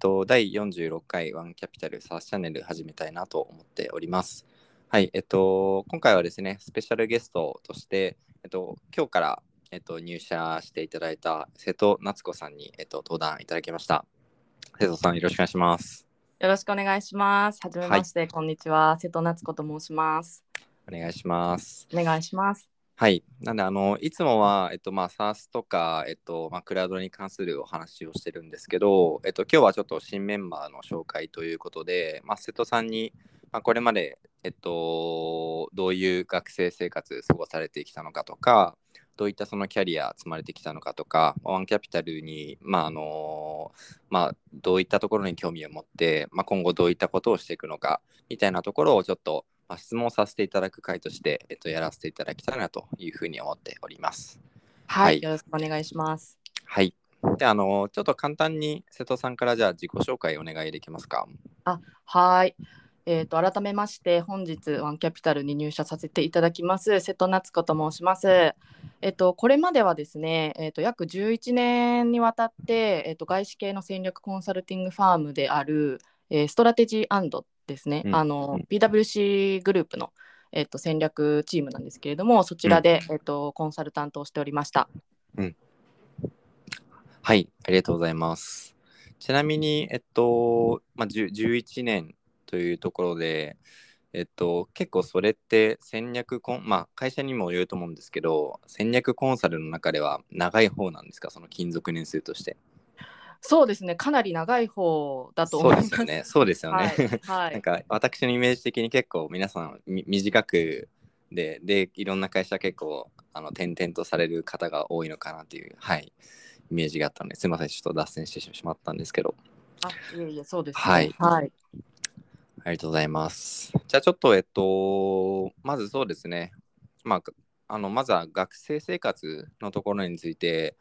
と、第46回ワンキャピタルサースチャンネル始めたいなと思っております。はい、えっと、今回はですね、スペシャルゲストとして、えっと、今日から、えっと、入社していただいた瀬戸夏子さんに、えっと、登壇いただきました。瀬戸さん、よろしくお願いします。よろしくお願いします。はじめまして、こんにちは。瀬戸夏子と申します。お願いします。お願いします。はい。なんで、あの、いつもは、えっと、まあ、SARS とか、えっと、まあ、クラウドに関するお話をしてるんですけど、えっと、今日はちょっと新メンバーの紹介ということで、まあ、瀬戸さんに、まあ、これまで、えっと、どういう学生生活過ごされてきたのかとか、どういったそのキャリア積まれてきたのかとか、ワンキャピタルに、まあ、あの、まあ、どういったところに興味を持って、まあ、今後どういったことをしていくのか、みたいなところをちょっと、まあ、質問させていただく回として、えっと、やらせていただきたいなというふうに思っております。はい、はいよろしくお願いします。はい。で、あの、ちょっと簡単に瀬戸さんからじゃあ自己紹介お願いできますか？はい。えー、と改めまして本日ワンキャピタルに入社させていただきます瀬戸夏子と申します。えっ、とこれまではですね、えー、と約11年にわたって、えー、と外資系の戦略コンサルティングファームである、えーストラテジーですね、うんあのうん PWC グループの、えー、と戦略チームなんですけれどもそちらで、えー、とコンサルタントをしておりました。はい、ありがとうございます。ちなみに、えっと、まあ、10 11年というところで、えっと、結構それって戦略コン、まあ、会社にもよると思うんですけど、戦略コンサルの中では長い方なんですか、その勤続年数として。そうですね。かなり長い方だとそう思います。ですよね。そうですよね。はい、はなんい、か私のイメージ的に結構皆さんみ短くででいろんな会社結構あの転々とされる方が多いのかなっていうはい。イメージがあったのですみません。ちょっと脱線してしまったんですけど。あいえいえそうです、ね。はい。はい。ありがとうございます。じゃあちょっとえっとまずそうですね。まああのまずは学生生活のところについて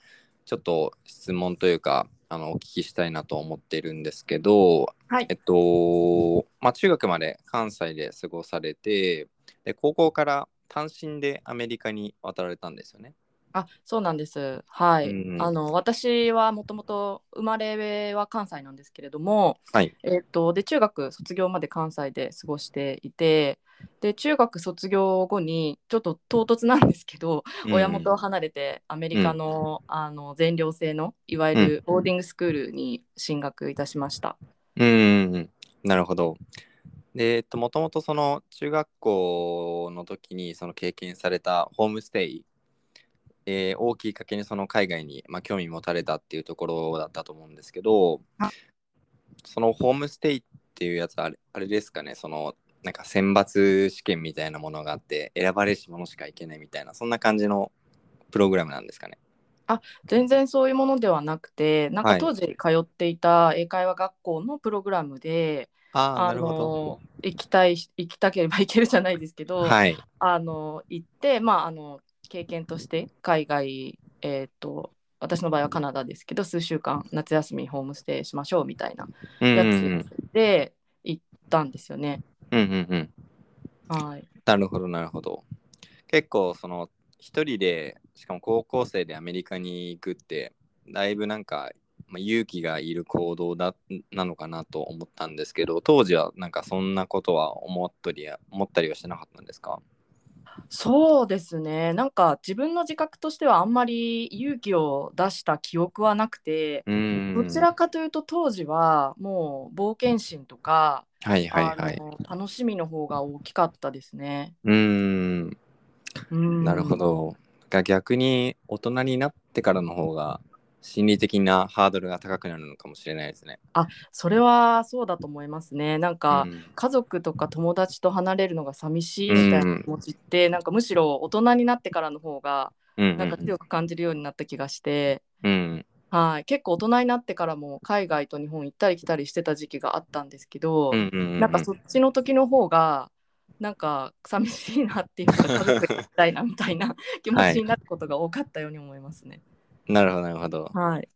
ちょっと質問というかあのお聞きしたいなと思っているんですけど、はいえっと、まあ、中学まで関西で過ごされて、で高校から単身でアメリカに渡られたんですよね。あそうなんです。はい。うんうんあの私はもともと生まれは関西なんですけれども、はい。えっとで中学卒業まで関西で過ごしていて、で中学卒業後にちょっと唐突なんですけど、親元を離れてアメリカの、あの全寮制のいわゆるボーディングスクールに進学いたしました。うんうんうん、なるほど。で、えっと、もともとその中学校の時にその経験されたホームステイ、えー、をきっかけにその海外に、まあ、興味持たれたっていうところだったと思うんですけどあ、そのホームステイっていうやつあれあれですかね、そのなんか選抜試験みたいなものがあって選ばれし者しか行けないみたいなそんな感じのプログラムなんですかね。全然そういうものではなくて、なんはいか当時通っていた英会話学校のプログラムで、あの。行きたい行きたければ行けるじゃないですけど、はい。あの行って、まあ、あの経験として海外、えー、と私の場合はカナダですけど数週間夏休みホームステイしましょうみたいなうんやつで行ったんですよね。うんうんうん。はい、なるほど、なるほど。結構、その、一人で、しかも高校生でアメリカに行くって、だいぶなんか、まあ、勇気がいる行動だなのかなと思ったんですけど、当時はなんかそんなことは思ったりや思ったりはしてなかったんですか？そうですねなんか自分の自覚としてはあんまり勇気を出した記憶はなくて。どちらかというと当時はもう冒険心とか、はいはいはい。楽しみの方が大きかったですね。うんなるほど。が逆に大人になってからの方が心理的なハードルが高くなるのかもしれないですね。それはそうだと思いますね。なんか、うん。家族とか友達と離れるのが寂しいみたいな気持ちって、なんかむしろ大人になってからの方がうんなんか強く感じるようになった気がして、うん。はい、結構大人になってからも海外と日本行ったり来たりしてた時期があったんですけど、うんうんうんなんかそっちの時の方がなんか寂しいなっていうか家族で行きたいなみたいな気持ちになることが多かったように思いますね。なるほどなるほど。わはい、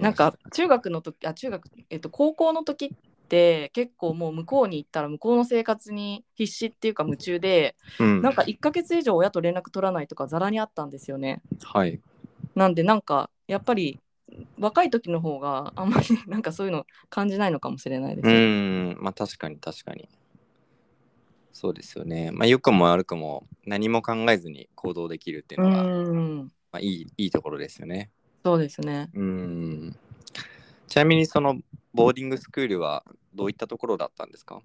なんか中学の時あ中学、えっと、高校の時って結構もう向こうに行ったら向こうの生活に必死っていうか夢中で、うんなんか1ヶ月以上親と連絡取らないとかざらにあったんですよね。はい。なんでなんかやっぱり若い時の方があんまりなんかそういうの感じないのかもしれないですうね。ん、まあ確かに確かに。そうですよね。まあ良くも悪くも何も考えずに行動できるっていうのが、うん、まあ、いいいいところですよね。そうですね。うん。ちなみにそのボーディングスクールはどういったところだったんですか？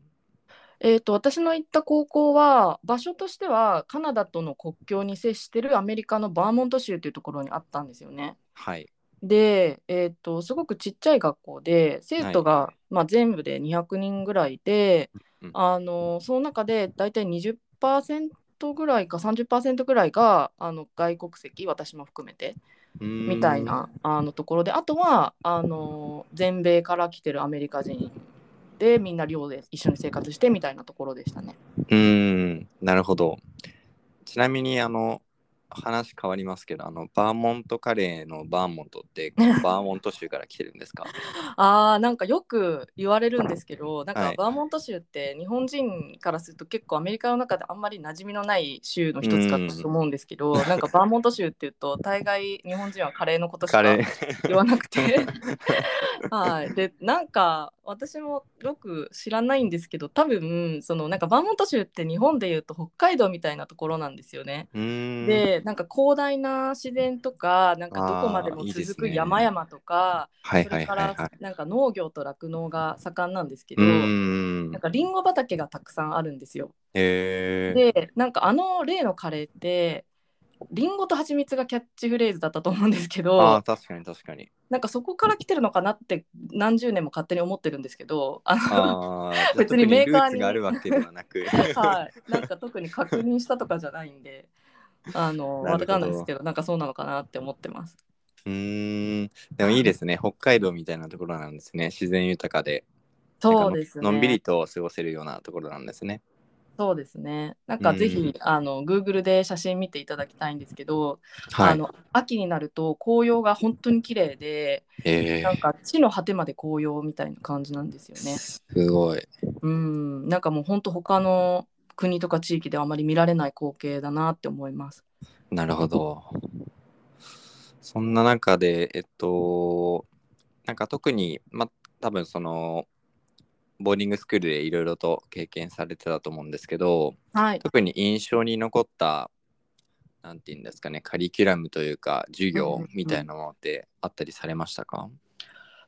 えー、と私の行った高校は場所としてはカナダとの国境に接してるアメリカのバーモント州というところにあったんですよね。はい。で、えー、とすごくちっちゃい学校で生徒が、まあ、全部で200人ぐらいで、うんあのその中で大体20%ぐらいか30%ぐらいがあの外国籍私も含めてみたいなあのところであとはあの全米から来てるアメリカ人でみんな寮で一緒に生活してみたいなところでしたね。うーん、なるほど。ちなみに、あの、話変わりますけど、あの、バーモントカレーのバーモントって、バーモント州から来てるんですか？あーなんかよく言われるんですけどなんはいかバーモント州って日本人からすると結構アメリカの中であんまり馴染みのない州の一つかと思うんですけどなんかバーモント州っていうと大概日本人はカレーのことしか。言わなくて はいでなんか私もよく知らないんですけど多分そのなんかバーモント州って日本でいうと北海道みたいなところなんですよね。うーん。でなんか広大な自然とかなんかどこまでも続くね山々とかそれから。なんか農業と酪農が盛んなんですけうど、なん。かリンゴ畑がたくさんあるんですよ。へえ。でなんかあの例のカレーってリンゴと蜂蜜がキャッチフレーズだったと思うんですけあどあ、確かに確かに。なんかそこから来てるのかなって何十年も勝手に思ってるんですけどあの別にメーカーに。はい、なんか特に確認したとかじゃないんで あのわかんないですけどなんかそうなのかなって思ってます。うーん。でもいいですね。北海道みたいなところなんですね。自然豊かで。そうですね。のんびりと過ごせるようなところなんですね。そうですね。なんかぜひ、うんあの Google で写真見ていただきたいんですけど、はい。あの秋になると紅葉が本当に綺麗で、えなんか地の果てまで紅葉みたいな感じなんですよね。すごい。うん、なんかもう本当他の国とか地域ではあまり見られない光景だなって思います。なるほど。そんな中で、えっと、なんか特に、ま、多分その、ボーディングスクールでいろいろと経験されてたと思うんですけど、はい。特に印象に残った、なんていうんですかね、カリキュラムというか、授うん業うんうんみたいなものってあったりされましたか、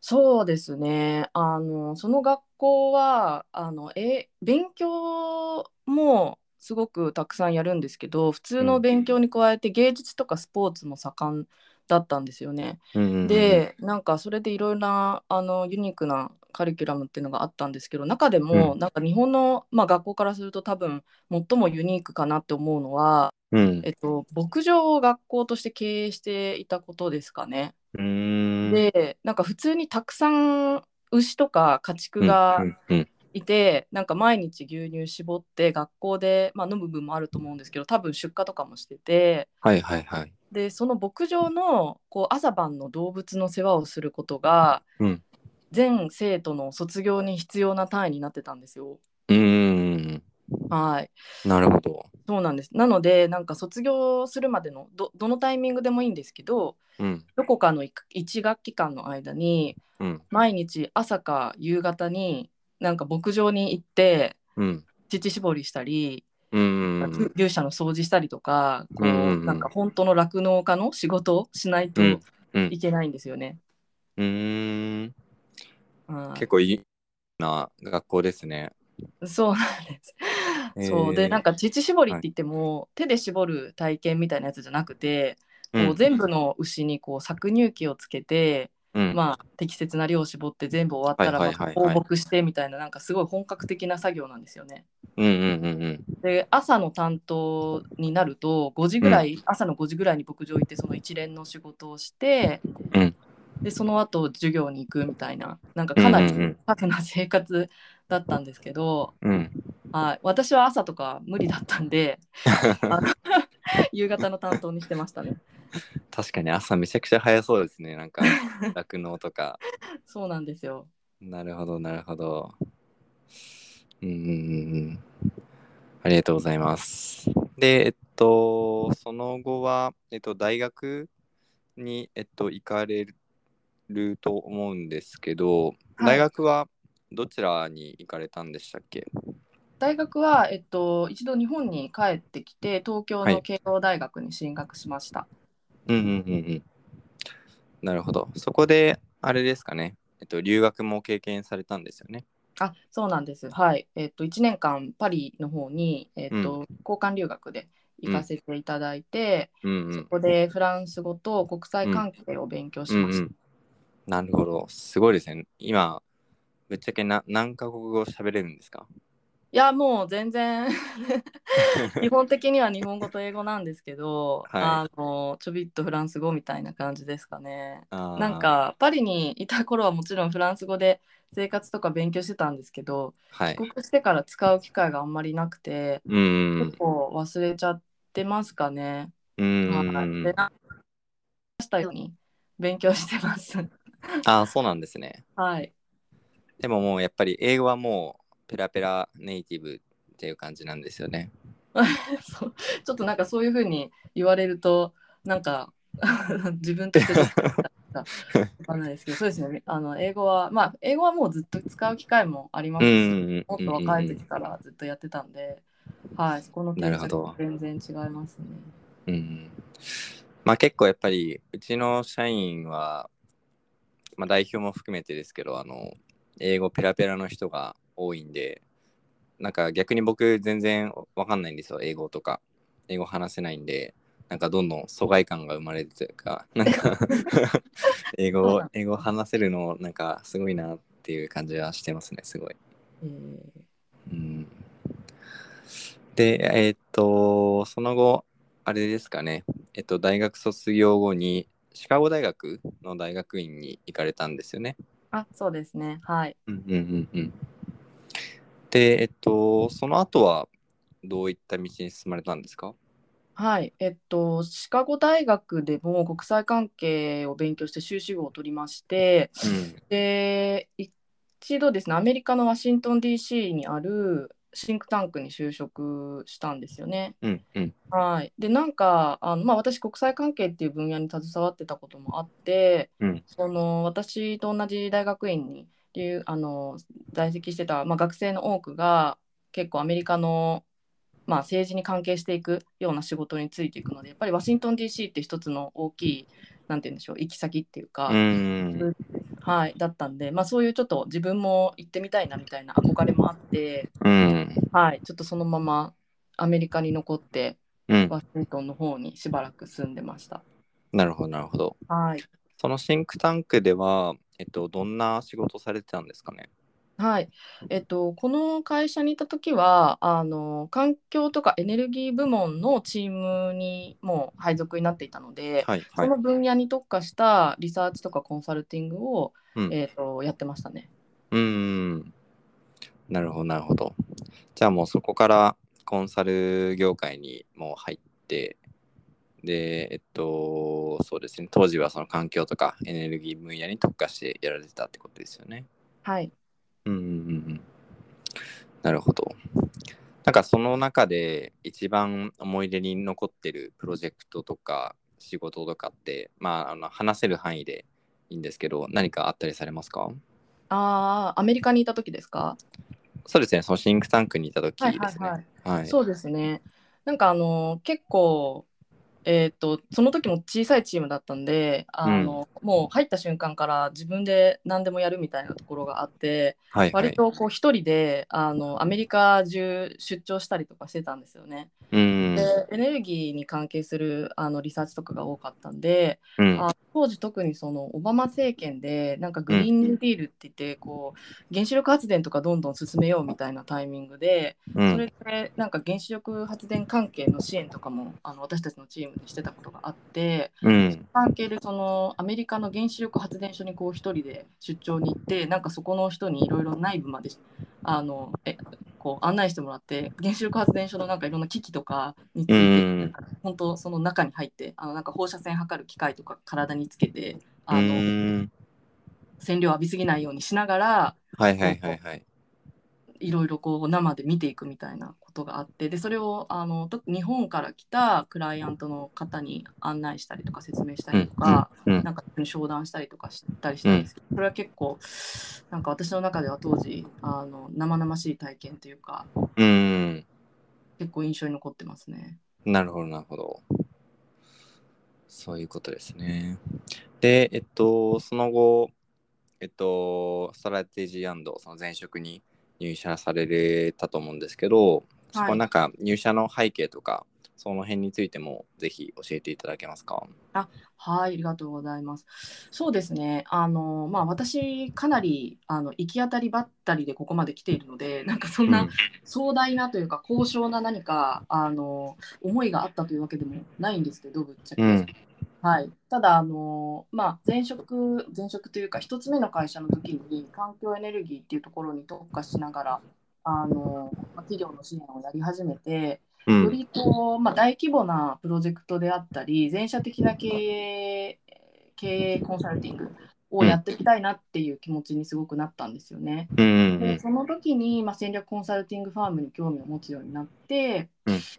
そうですね。あのその学校はあのえ勉強もすごくたくさんやるんですけど、普通の勉強に加えて芸術とかスポーツも盛んだったんですよね。うんうんうん、で、なんかそれでいろいろなあのユニークなカリキュラムっていうのがあったんですけど、中でもうんなんか日本の、まあ、学校からすると多分最もユニークかなって思うのは、うん、えっと、牧場を学校として経営していたことですかね。でなんか普通にたくさん牛とか家畜がいて、なんか毎日牛乳絞って学校で、まあ、飲む分もあると思うんですけど多分出荷とかもしてて。はいはいはい。でその牧場のこう朝晩の動物の世話をすることが、うん。全生徒の卒業に必要な単位になってたんですよ。うーん、はい。なるほど。そうなんです。なのでなんか卒業するまでのどどのタイミングでもいいんですけどうん、どこかの1学期間の間にうん、毎日朝か夕方になんか牧場に行ってうん、乳搾りしたり、うん、牛舎の掃除したりとかこう、うんうんうん。なんか本当の酪農家の仕事をしないとうん。うん。いけないんですよね。うーん、はい。結構いいな学校ですね。そうなんです。そう。でなんか、か乳搾りって言っても、手で絞る体験みたいなやつじゃなくて、こううん全部の牛にこう搾乳機をつけて、うん、まあ、適切な量を絞って全部終わったらはいまたはいはい。はい放牧してみたいななんかすごい本格的な作業なんですよね。うん、うん、うん、で朝の担当になると5時ぐらい、朝の5時ぐらいに牧場行ってその一連の仕事をして、うん。でその後授業に行くみたいななんかかなりうんうんうん。タフな生活だったんですけど、うん、うん。はい、私は朝とか無理だったんで夕方の担当にしてましたね。確かに朝めちゃくちゃ早そうですね。なんか、酪農とか。そうなんですよ。なるほど、なるほど。うん、うん、うんうん。ありがとうございます。で、えっと、その後は、えっと、大学に、えっと、行かれると思うんですけど、はい大学はどちらに行かれたんでしたっけ？大学は、えっと、一度日本に帰ってきて東京はいの慶応大学に進学しました。うんうんうんうん。なるほど。そこで、あれですかね、えっと、留学も経験されたんですよね。あそうなんです。はい。えっと、1年間パリの方に、えっと交換留学で行かせていただいて、うんうん。そこでフランス語と国際関係を勉強しました。うんうん、なるほど。すごいですね。今、ぶっちゃけな何カ国語喋れるんですか？いやもう全然 基本的には日本語と英語なんですけど、はいあのちょびっとフランス語みたいな感じですかね。なん、かパリにいた頃はもちろんフランス語で生活とか勉強してたんですけどはい。帰国してから使う機会があんまりなくて、結構忘れちゃってますかね。うん。うんはい、うんでなしたように勉強してます。ああ、そうなんですね。はい。でももうやっぱり英語はもうペラペラネイティブっていう感じなんですよね。そうちょっとなんかそういうふうに言われるとなんか 自分としてわかんないですけどそうですねあの英語はまあ英語はもうずっと使う機会もありますし、うんうんうんもっと若い時からずっとやってたんで、はいそこのなるほど全然違いますね。うん。まあ結構やっぱりうちの社員は、まあ、代表も含めてですけどあの英語ペラペラの人が多いんでなんか逆に僕全然わかんないんですよ英語とか英語話せないんでなんかどんどん疎外感が生まれるというかなんか 英語を英語話せるのなんかすごいなっていう感じはしてますねすごい。えーうんで、えーっと、その後、あれですかね、えっと、大学卒業後に、シカゴ大学の大学院に行かれたんですよね。あそうですねはい。うんうんうんうん。で、えっと、その後は、どういった道に進まれたんですか？はい、えっと、シカゴ大学でも国際関係を勉強して修士号を取りまして、で、一度ですね、アメリカのワシントン DC にあるシンクタンクに就職したんですよね。うんうんはい。で、なんか、あのまあ、私、国際関係っていう分野に携わってたこともあって、うんその私と同じ大学院に留あの在籍してた、まあ、学生の多くが結構アメリカの、まあ、政治に関係していくような仕事についていくのでやっぱりワシントン DC って一つの大きいなんて言うんでしょう行き先っていうか、うはい、だったんで、まあ、そういうちょっと自分も行ってみたいなみたいな憧れもあって、うんはい、ちょっとそのままアメリカに残ってうんワシントンの方にしばらく住んでました。なるほどなるほど。はいそのシンクタンクでは、えっと、どんな仕事されてたんですかね？はいえっと、この会社にいた時はあの環境とかエネルギー部門のチームにもう配属になっていたので、はいはい。その分野に特化したリサーチとかコンサルティングを、うんえっとやってましたね。うーん。なるほど、なるほど。じゃあもうそこからコンサル業界にもう入って、で、えっと、そうですね、当時はその環境とかエネルギー分野に特化してやられてたってことですよね。はい、うんうんうんうん。なるほど。なんかその中で一番思い出に残ってるプロジェクトとか仕事とかって、まあ、あの話せる範囲でいいんですけど、何かあったりされますか？あーアメリカにいた時ですか？そうですね、そのシンクタンクにいた時はいですね。はいはい。はい。そうですね。なんかあの結構えー、とその時も小さいチームだったんであの、もう入った瞬間から自分で何でもやるみたいなところがあって、はいはい割。とこう一人であのアメリカ中出張したりとかしてたんですよね。うん。でエネルギーに関係するあのリサーチとかが多かったんで、うんあ当時特にそのオバマ政権でなんかグリーンニューディールって言ってこう原子力発電とかどんどん進めようみたいなタイミングでうんそれでなんか原子力発電関係の支援とかもあの私たちのチームでしてたことがあってうん。関係でそのアメリカの原子力発電所にこう一人で出張に行ってなんかそこの人にいろいろ内部まであのえこう案内してもらって原子力発電所のなんかいろんな機器とかについて、うん本当その中に入ってあのなんか放射線測る機械とか体につけてあうの、ん。線量浴びすぎないようにしながらはいはいはいはい。いろいろこう生で見ていくみたいなことがあってでそれをあのと日本から来たクライアントの方に案内したりとか説明したりとか、うんうんなんか商談したりとかしたりしたんですけど、それは結構なんか私の中では当時あの生々しい体験というかうん。結構印象に残ってますね。なるほど、なるほど。そういうことですね。で、えっと、その後、えっと、ストラテジーその前職に入社されたと思うんですけど、そこなんか入社の背景とか、その辺についてもぜひ教えていただけますか？はい、ありがとうございます。そうですね。あの、まあ、私、かなり、あの、行き当たりばったりでここまで来ているので、なんかそんな壮大なというか、高尚な何か、あの、思いがあったというわけでもないんですけど、ぶっちゃけ。うんはい。ただ、あの、まあ、前職、前職というか、一つ目の会社の時に、環境エネルギーっていうところに特化しながら、あの、まあ企業の支援をやり始めて、うんよりこう、まあ、大規模なプロジェクトであったり、全社的な経営経営コンサルティングをやっていきたいなっていう気持ちにすごくなったんですよね。うんうんでその時に、まあ、戦略コンサルティングファームに興味を持つようになって、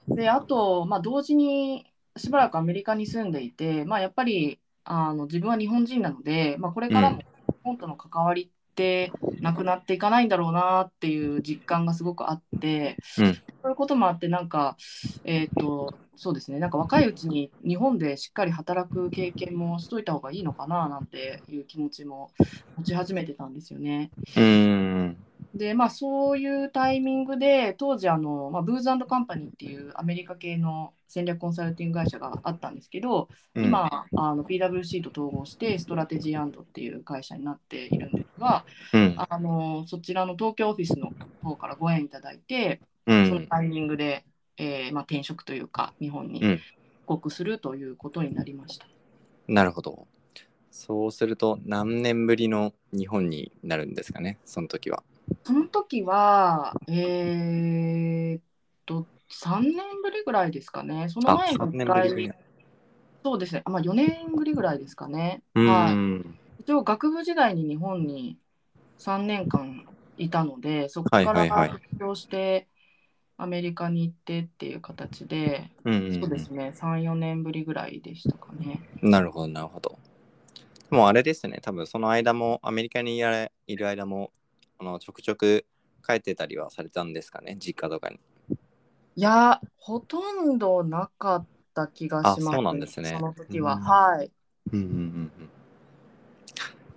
うであと、まあ、同時にしばらくアメリカに住んでいて、まあ、やっぱりあの自分は日本人なので、まあ、これからも日本との関わりってなくなっていかないんだろうなっていう実感がすごくあって、うん。そういうこともあってなんか、えー、とそうですね。なんか若いうちに日本でしっかり働く経験もしといた方がいいのかななんていう気持ちも持ち始めてたんですよね。うん。でまあそういうタイミングで当時あの、まあ、ブーズカンパニーっていうアメリカ系の戦略コンサルティング会社があったんですけど、うん。今あの PWC と統合してストラテジーっていう会社になっているんですがうんあのそちらの東京オフィスの方からご縁いただいてうそのんタイミングで、えーまあ、転職というか日本にうん帰国するということになりました。なるほど。そうすると何年ぶりの日本になるんですかね、その時は。その時は、えーっと、3年ぶりぐらいですかね。そのあ、前に3 1年ぶりぶり回、そうですね、あまあ、4年ぶりぐらいですかね。うはい。応、学部時代に日本に3年間いたので、そこかはいはいはいら卒業して、アメリカに行ってっていう形で、うんそうですね、3、4年ぶりぐらいでしたかね。なるほど、なるほど。でもあれですね、多分その間も、アメリカにいらいる間も、あのちょくちょく帰ってたりはされたんですかね、実家とかに。いや、ほとんどなかった気がします、あそうなんですねその時は。うんはい。うんうんうんうん。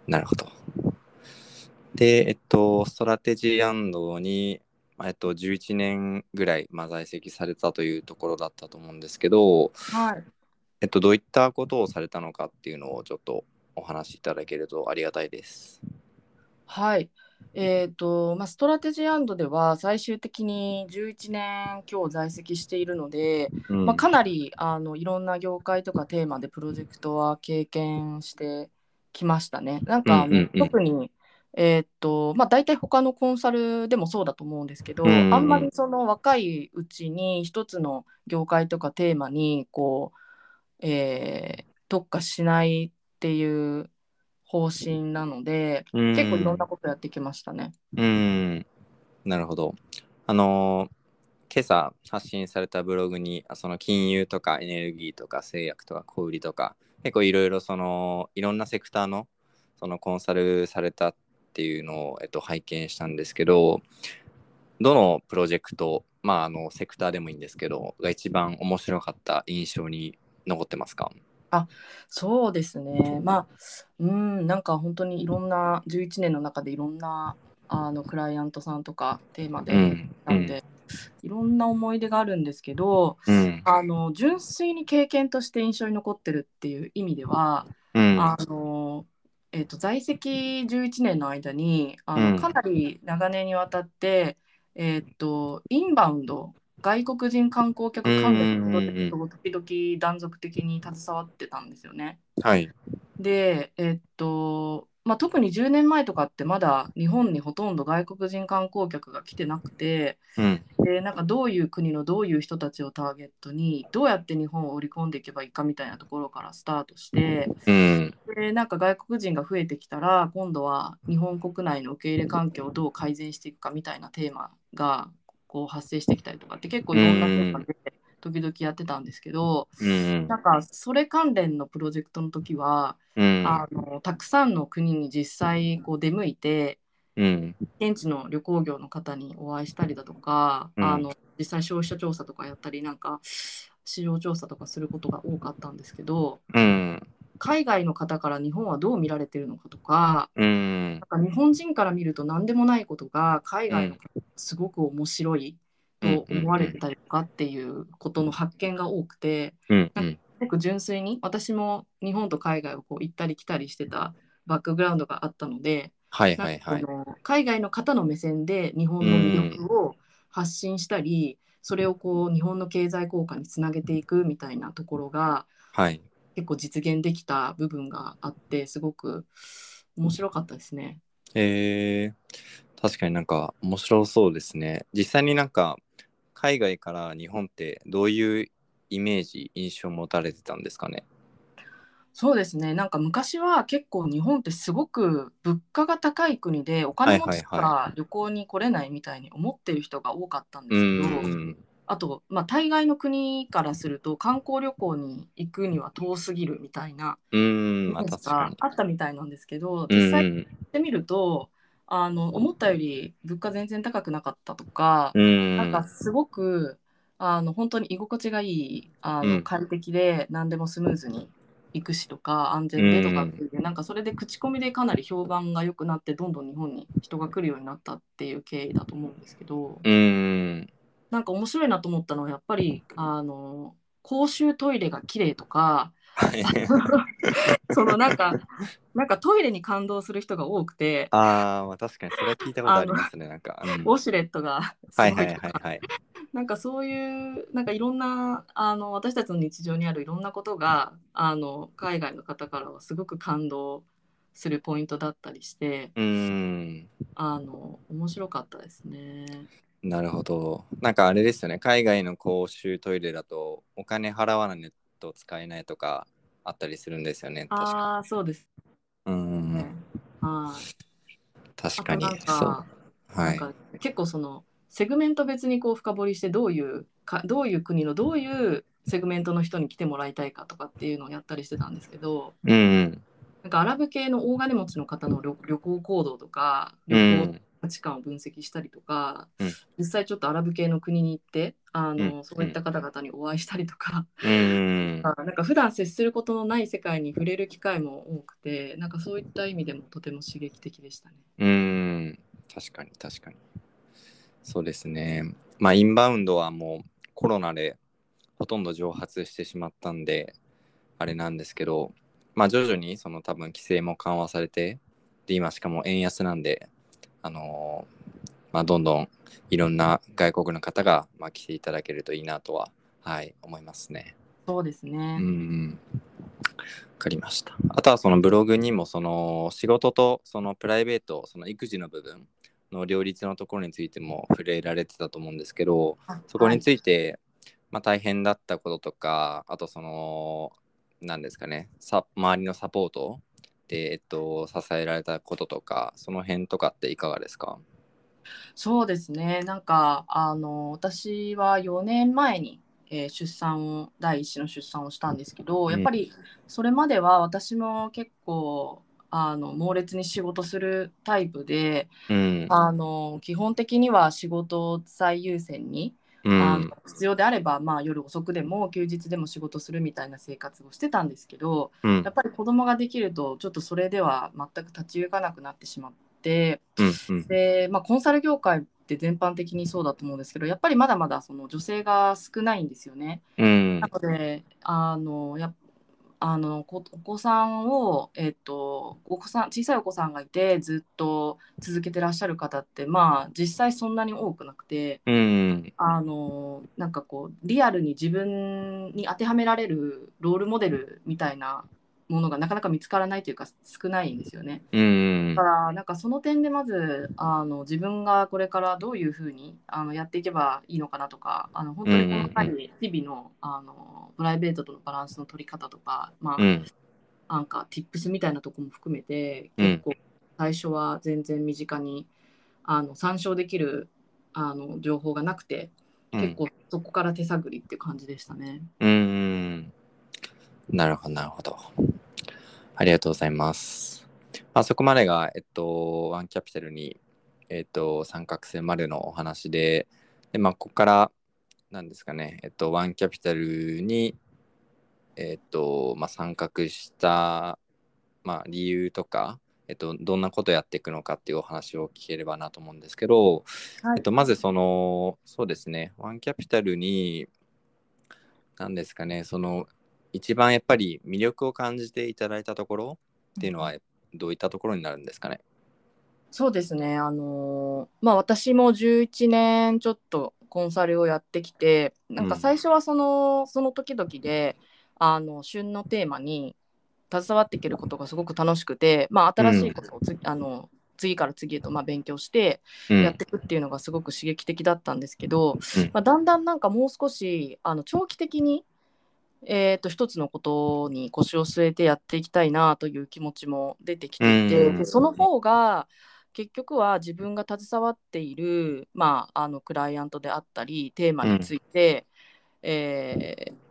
なるほど。で、えっと、ストラテジーに、まあえっと、11年ぐらい、まあ、在籍されたというところだったと思うんですけど、はい。えっと、どういったことをされたのかっていうのをちょっとお話しいただけるとありがたいです。はい。えーとまあ、ストラテジーでは最終的に11年今日在籍しているので、うんまあ、かなりあのいろんな業界とかテーマでプロジェクトは経験してきましたね。なんか、うんうんうん特に、えーとまあ、大体他のコンサルでもそうだと思うんですけど、うんうんうんあんまりその若いうちに一つの業界とかテーマにこう、えー特化しないっていう方針なので、うん結構いろんなことやってきましたね。うん、なるほど。あの今朝発信されたブログにあその金融とかエネルギーとか製薬とか小売りとか結構いろいろそのいろんなセクターのそのコンサルされたっていうのを、えっと、拝見したんですけどどのプロジェクトまああのセクターでもいいんですけどが一番面白かった印象に残ってますか？そうですね。まあ、うん、なんか本当にいろんな、11年の中でいろんなあのクライアントさんとかテーマで、うんなんで、いろんな思い出があるんですけど、うんあの純粋に経験として印象に残ってるっていう意味では、うんあのえー、と在籍11年の間にあの、うんかなり長年にわたって、えー、とインバウンド外国人観光客関連のプロジェクトを時々断続的に携わってたんですよね。はい。で、えっとまあ、特に10年前とかってまだ日本にほとんど外国人観光客が来てなくてうん。でなんかどういう国のどういう人たちをターゲットにどうやって日本を売り込んでいけばいいかみたいなところからスタートしてうん。でなんか外国人が増えてきたら今度は日本国内の受け入れ環境をどう改善していくかみたいなテーマがこう発生してきたりとかって結構いろんなテーマで時々やってたんですけど、うん。なんかそれ関連のプロジェクトの時は、うん。あのたくさんの国に実際こう出向いてうん。現地の旅行業の方にお会いしたりだとか、うんあの実際消費者調査とかやったりなんか市場調査とかすることが多かったんですけどうん。海外の方から日本はどう見られてるのかとかうんなん。か日本人から見ると何でもないことが海外の方すごく面白いと思われてたりとかっていうことの発見が多くてうん。すごく純粋に私も日本と海外をこう行ったり来たりしてたバックグラウンドがあったので、はいはいはい。海外の方の目線で日本の魅力を発信したり、それをこう日本の経済効果につなげていくみたいなところがはい。結構実現できた部分があってすごく面白かったですね。えー、確かになんか面白そうですね。実際になんか海外から日本ってどういうイメージ、印象を持たれてたんですかね？そうですねなんか昔は結構日本ってすごく物価が高い国でお金持ちか旅行に来れないみたいに思ってる人が多かったんでうすけど、ん。あと、まあ、大概の国からすると観光旅行に行くには遠すぎるみたいなうん。まああったみたいなんですけど、うん実際行ってみるとあの思ったより物価全然高くなかったとか、うん。なんかすごくあの本当に居心地がいいあうんの快適で何でもスムーズに行くしとか安全でとかっていう、なんかそれで口コミでかなり評判が良くなってどんどん日本に人が来るようになったっていう経緯だと思うんですけどうん。なんか面白いなと思ったのはやっぱりあの公衆トイレが綺麗とかはい。そのなんかなんかトイレに感動する人が多くてああ、まあ確かにそれは聞いたことありますね。なんか。うんウォシュレットがすはいはいごいとかはいはい。なんかそういうなんかいろんなあの私たちの日常にあるいろんなことがあの海外の方からはすごく感動するポイントだったりしてうん。あの面白かったですね。なるほど。なんかあれですよね。海外の公衆トイレだとお金払わないと使えないとかあったりするんですよね。確か。ああそうですうん。ね。はい。確かにそう。かはい。結構そのセグメント別にこう深掘りしてどういうかどういう国のどういうセグメントの人に来てもらいたいかとかっていうのをやったりしてたんですけどうんうん。なんかアラブ系の大金持ちの方の旅旅行行動とかう旅行ん。価値観を分析したりとか、うん実際ちょっとアラブ系の国に行ってあの、うんそういった方々にお会いしたりとか、うん。あなんか普段接することのない世界に触れる機会も多くてなんかそういった意味でもとても刺激的でしたね。うん。確かに確かに。そうですね。まあインバウンドはもうコロナでほとんど蒸発してしまったんであれなんですけど、まあ徐々にその多分規制も緩和されて、で今しかも円安なんで、あのーまあどんどんいろんな外国の方がまあ来ていただけるといいなとははい思いますね。そうですね。うん。わかりました。あとはそのブログにもその仕事とそのプライベート、その育児の部分の両立のところについても触れられてたと思うんですけど、そこについて、まあ、大変だったこととか、あとその、何ですかね、さ周りのサポートで、えっと、支えられたこととか、その辺とかっていかがですか？そうですね。なんかあの私は4年前に、えー出産を第一子の出産をしたんですけど、うんやっぱりそれまでは私も結構あの猛烈に仕事するタイプで、うん。あの基本的には仕事を最優先に、うんあの。必要であれば、まあ、夜遅くでも休日でも仕事するみたいな生活をしてたんですけどうんやっぱり子供ができるとちょっとそれでは全く立ち行かなくなってしまって。うんうんで、まあ、コンサル業界って全般的にそうだと思うんですけどやっぱりまだまだその女性が少ないんですよね。うんなのであのやあのこお子さんを、えっと、お子さん小さいお子さんがいてずっと続けてらっしゃる方ってまあ実際そんなに多くなくてうん。あのなんかこうリアルに自分に当てはめられるロールモデルみたいなものがなかなか見つからないというか少ないんですよね。うんだからなんかその点でまずあの自分がこれからどういうふうにあのやっていけばいいのかなとかあの本当に細かい日々の,、あのプライベートとのバランスの取り方とか、まあうん。なんか tips みたいなとこも含めてうん。結構最初は全然身近にあの参照できるあの情報がなくてうん。結構そこから手探りっていう感じでしたね。うんうんなるほどなるほど。ありがとうございます、まあ、そこまでがえっとワンキャピタルにえっと三角線までのお話ででまあここからなんですかねえっとワンキャピタルにえっとまあ参画したまあ理由とかえっと、どんなことやっていくのかっていうお話を聞ければなと思うんですけど、はい。えっと、まずそのそうですねワンキャピタルに何ですかねその一番やっぱり魅力を感じていただいたところっていうのはどういったところになるんですかね？そうですね、あのーまあ、私も11年ちょっとコンサルをやってきてなんか最初はその,、その時々であの旬のテーマに携わっていけることがすごく楽しくて、まあ、新しいことをつ、あの次から次へとまあ勉強してうん。やっていくっていうのがすごく刺激的だったんですけど、うん。まあ、だんだんなんかもう少しあの長期的に、えー、と一つのことに腰を据えてやっていきたいなという気持ちも出てきていて、うん。でその方が結局は自分が携わっている、まあ、あのクライアントであったりテーマについて、えー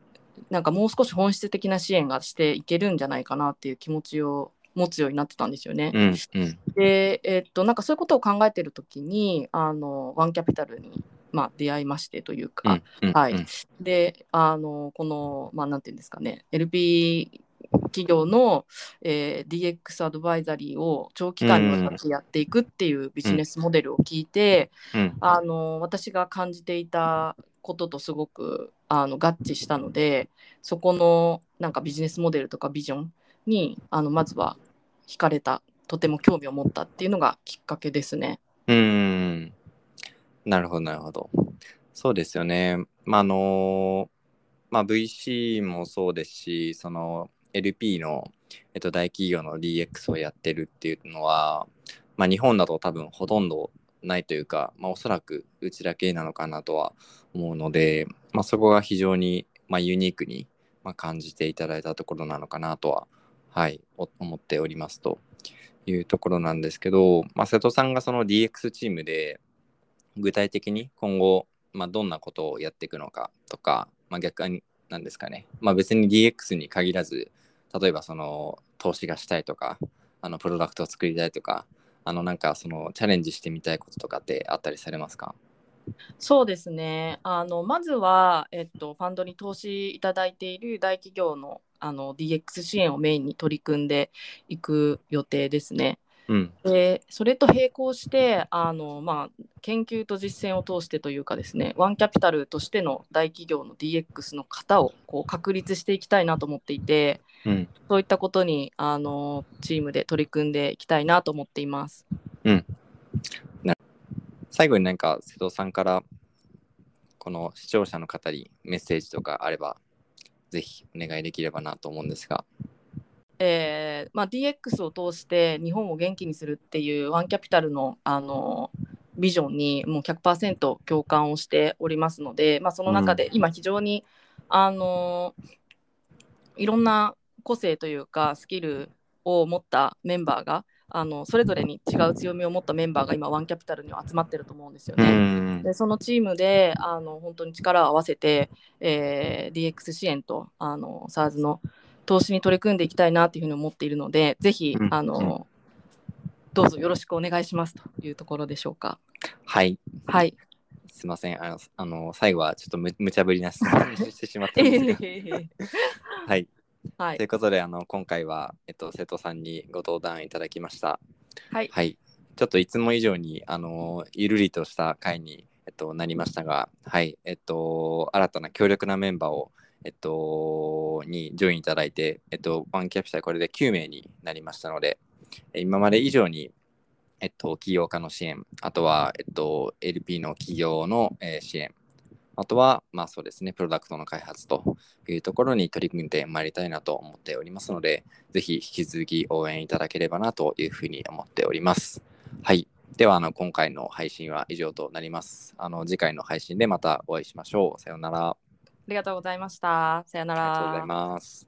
なんかもう少し本質的な支援がしていけるんじゃないかなっていう気持ちを持つようになってたんですよね。うんうん。で、えっと、なんかそういうことを考えてる時にあのワンキャピタルに、まあ、出会いましてというか、うんはいうん。であのこの、まあ、なんていうんですかね LP 企業の、えー DX アドバイザリーを長期間にわたってやっていくっていうビジネスモデルを聞いて、うんあの私が感じていたこととすごくあの合致したのでそこのなんかビジネスモデルとかビジョンにあのまずは惹かれたとても興味を持ったっていうのがきっかけですね。うんなるほどなるほど。そうですよね。まああのまあ VC もそうですしその LP の、えっと、大企業の DX をやってるっていうのは、まあ、日本だと多分ほとんどないというか、まあ、おそらくうちだけなのかなとは思うので、まあ、そこが非常に、まあ、ユニークに、まあ、感じていただいたところなのかなとは、はい、思っておりますというところなんですけど、まあ、瀬戸さんがその DX チームで具体的に今後、まあ、どんなことをやっていくのかとか、まあ、逆になんですかね、まあ、別に DX に限らず例えばその投資がしたいとかあのプロダクトを作りたいとかあのなんかそのチャレンジしてみたいこととかってあったりされますか？そうですね。あのまずは、えっと、ファンドに投資いただいている大企業のあの DX 支援をメインに取り組んでいく予定ですね。うん。でそれと並行してあの、まあ、研究と実践を通してというかですねワンキャピタルとしての大企業の DX の型をこう確立していきたいなと思っていてうん。そういったことにあのチームで取り組んでいきたいなと思っています。最後になんか瀬戸さんからこの視聴者の方にメッセージとかあればぜひお願いできればなと思うんですがえーまあ、DX を通して日本を元気にするっていうワンキャピタルのあのビジョンにもう100%共感をしておりますので、まあ、その中で今非常に、あのいろんな個性というかスキルを持ったメンバーがあのそれぞれに違う強みを持ったメンバーが今ワンキャピタルには集まってると思うんですようね。んでそのチームであの本当に力を合わせて、えー DX 支援とあの SARS の投資に取り組んでいきたいなというふうに思っているのでぜひ、うんあのどうぞよろしくお願いしますというところでしょうか。はいはい。すいませんあのあの最後はちょっとむ無茶ぶりな質問にしてしまったんですが はいはいということであの今回は、えっと、瀬戸さんにご登壇いただきました。はいはい。ちょっといつも以上にあのゆるりとした回に、えっと、なりましたが、はい。えっと、新たな強力なメンバーを、えっと、にジョインいただいて、えっと、ワンキャピタルこれで9名になりましたので、今まで以上に、えっと、起業家の支援、あとは、えっと、LP の企業の、えー支援、あとは、まあそうですね、プロダクトの開発というところに取り組んでまいりたいなと思っておりますので、ぜひ引き続き応援いただければなというふうに思っております。はい。では、あの今回の配信は以上となります。あの次回の配信でまたお会いしましょう。さようなら。ありがとうございました。さよなら。ありがとうございます。